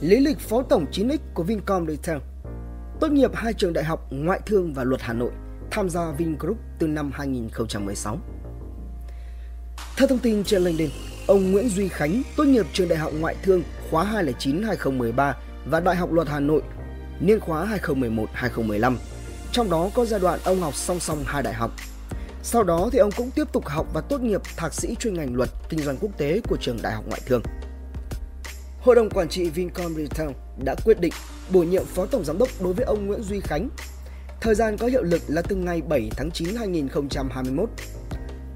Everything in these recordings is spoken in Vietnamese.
lý lịch phó tổng 9X của Vincom Retail. Tốt nghiệp hai trường đại học Ngoại thương và Luật Hà Nội, tham gia Vingroup từ năm 2016. Theo thông tin trên LinkedIn, ông Nguyễn Duy Khánh tốt nghiệp trường đại học Ngoại thương khóa 209-2013 và Đại học Luật Hà Nội niên khóa 2011-2015. Trong đó có giai đoạn ông học song song hai đại học. Sau đó thì ông cũng tiếp tục học và tốt nghiệp thạc sĩ chuyên ngành luật kinh doanh quốc tế của trường Đại học Ngoại thương. Hội đồng quản trị Vincom Retail đã quyết định bổ nhiệm phó tổng giám đốc đối với ông Nguyễn Duy Khánh. Thời gian có hiệu lực là từ ngày 7 tháng 9 2021.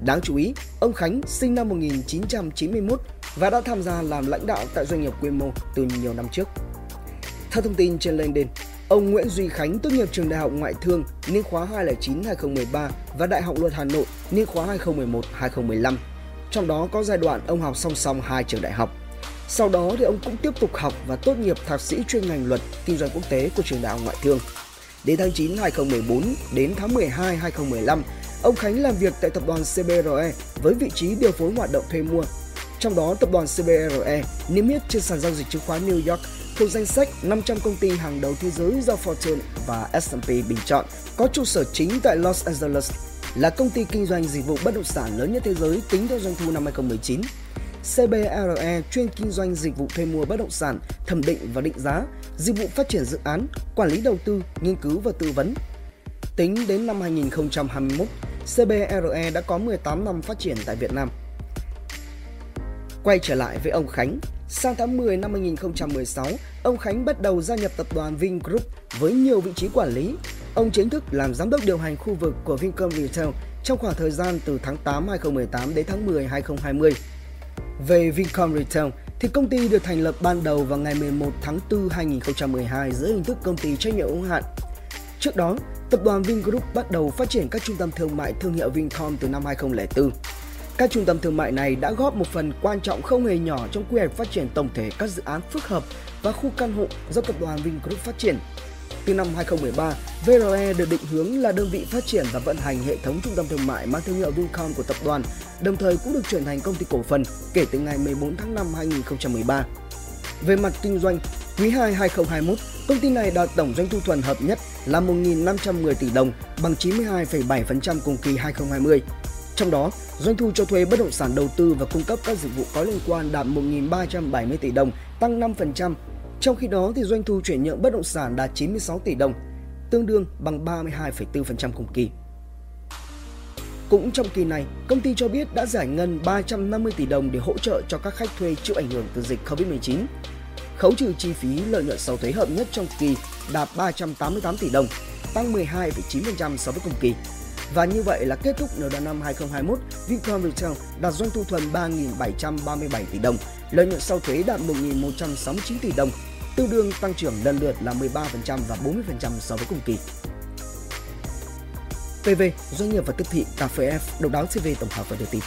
Đáng chú ý, ông Khánh sinh năm 1991 và đã tham gia làm lãnh đạo tại doanh nghiệp quy mô từ nhiều năm trước. Theo thông tin trên LinkedIn, ông Nguyễn Duy Khánh tốt nghiệp trường Đại học Ngoại thương niên khóa 2009-2013 và Đại học Luật Hà Nội niên khóa 2011-2015. Trong đó có giai đoạn ông học song song hai trường đại học. Sau đó thì ông cũng tiếp tục học và tốt nghiệp thạc sĩ chuyên ngành luật kinh doanh quốc tế của trường đại học ngoại thương. Đến tháng 9 2014 đến tháng 12 2015, ông Khánh làm việc tại tập đoàn CBRE với vị trí điều phối hoạt động thuê mua. Trong đó, tập đoàn CBRE niêm yết trên sàn giao dịch chứng khoán New York thuộc danh sách 500 công ty hàng đầu thế giới do Fortune và S&P bình chọn, có trụ sở chính tại Los Angeles, là công ty kinh doanh dịch vụ bất động sản lớn nhất thế giới tính theo doanh thu năm 2019. CBRE chuyên kinh doanh dịch vụ thuê mua bất động sản, thẩm định và định giá, dịch vụ phát triển dự án, quản lý đầu tư, nghiên cứu và tư vấn. Tính đến năm 2021, CBRE đã có 18 năm phát triển tại Việt Nam. Quay trở lại với ông Khánh, sang tháng 10 năm 2016, ông Khánh bắt đầu gia nhập tập đoàn Vingroup với nhiều vị trí quản lý. Ông chính thức làm giám đốc điều hành khu vực của Vincom Retail trong khoảng thời gian từ tháng 8 2018 đến tháng 10 2020. Về Vincom Retail, thì công ty được thành lập ban đầu vào ngày 11 tháng 4 2012 dưới hình thức công ty trách nhiệm hữu hạn. Trước đó, tập đoàn Vingroup bắt đầu phát triển các trung tâm thương mại thương hiệu Vincom từ năm 2004. Các trung tâm thương mại này đã góp một phần quan trọng không hề nhỏ trong quy hoạch phát triển tổng thể các dự án phức hợp và khu căn hộ do tập đoàn Vingroup phát triển. Từ năm 2013, VRE được định hướng là đơn vị phát triển và vận hành hệ thống trung tâm thương mại mang thương hiệu Vincom của tập đoàn, đồng thời cũng được chuyển thành công ty cổ phần kể từ ngày 14 tháng 5 2013. Về mặt kinh doanh, quý 2 2021, công ty này đạt tổng doanh thu thuần hợp nhất là 1.510 tỷ đồng, bằng 92,7% cùng kỳ 2020. Trong đó, doanh thu cho thuê bất động sản đầu tư và cung cấp các dịch vụ có liên quan đạt 1.370 tỷ đồng, tăng 5%. Trong khi đó, thì doanh thu chuyển nhượng bất động sản đạt 96 tỷ đồng, tương đương bằng 32,4% cùng kỳ. Cũng trong kỳ này, công ty cho biết đã giải ngân 350 tỷ đồng để hỗ trợ cho các khách thuê chịu ảnh hưởng từ dịch Covid-19. Khấu trừ chi phí lợi nhuận sau thuế hợp nhất trong kỳ đạt 388 tỷ đồng, tăng 12,9% so với cùng kỳ. Và như vậy là kết thúc nửa đầu năm 2021, Vincom Retail đạt doanh thu thuần 3.737 tỷ đồng, lợi nhuận sau thuế đạt 1.169 tỷ đồng, tương đương tăng trưởng lần lượt là 13% và 40% so với cùng kỳ. PV, doanh nghiệp và tiếp thị cà phê F, độc đáo CV tổng hợp và đưa tin.